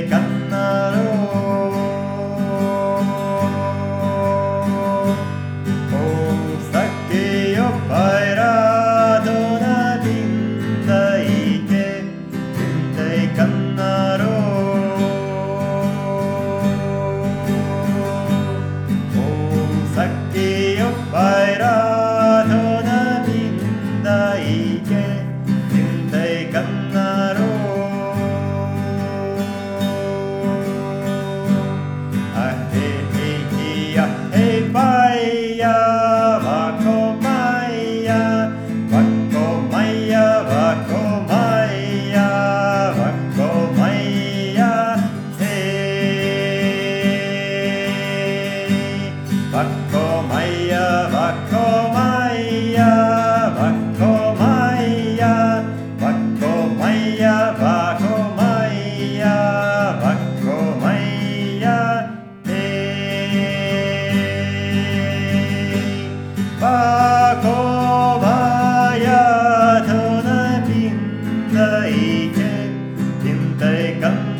de. Vakkomaya, vakkomaya, vakkomaya, vakkomaya, vakkomaya, vakkomaya, hey. Eh. Vakkomaya, tona pinta ike, pinta ikanta.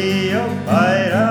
Io paira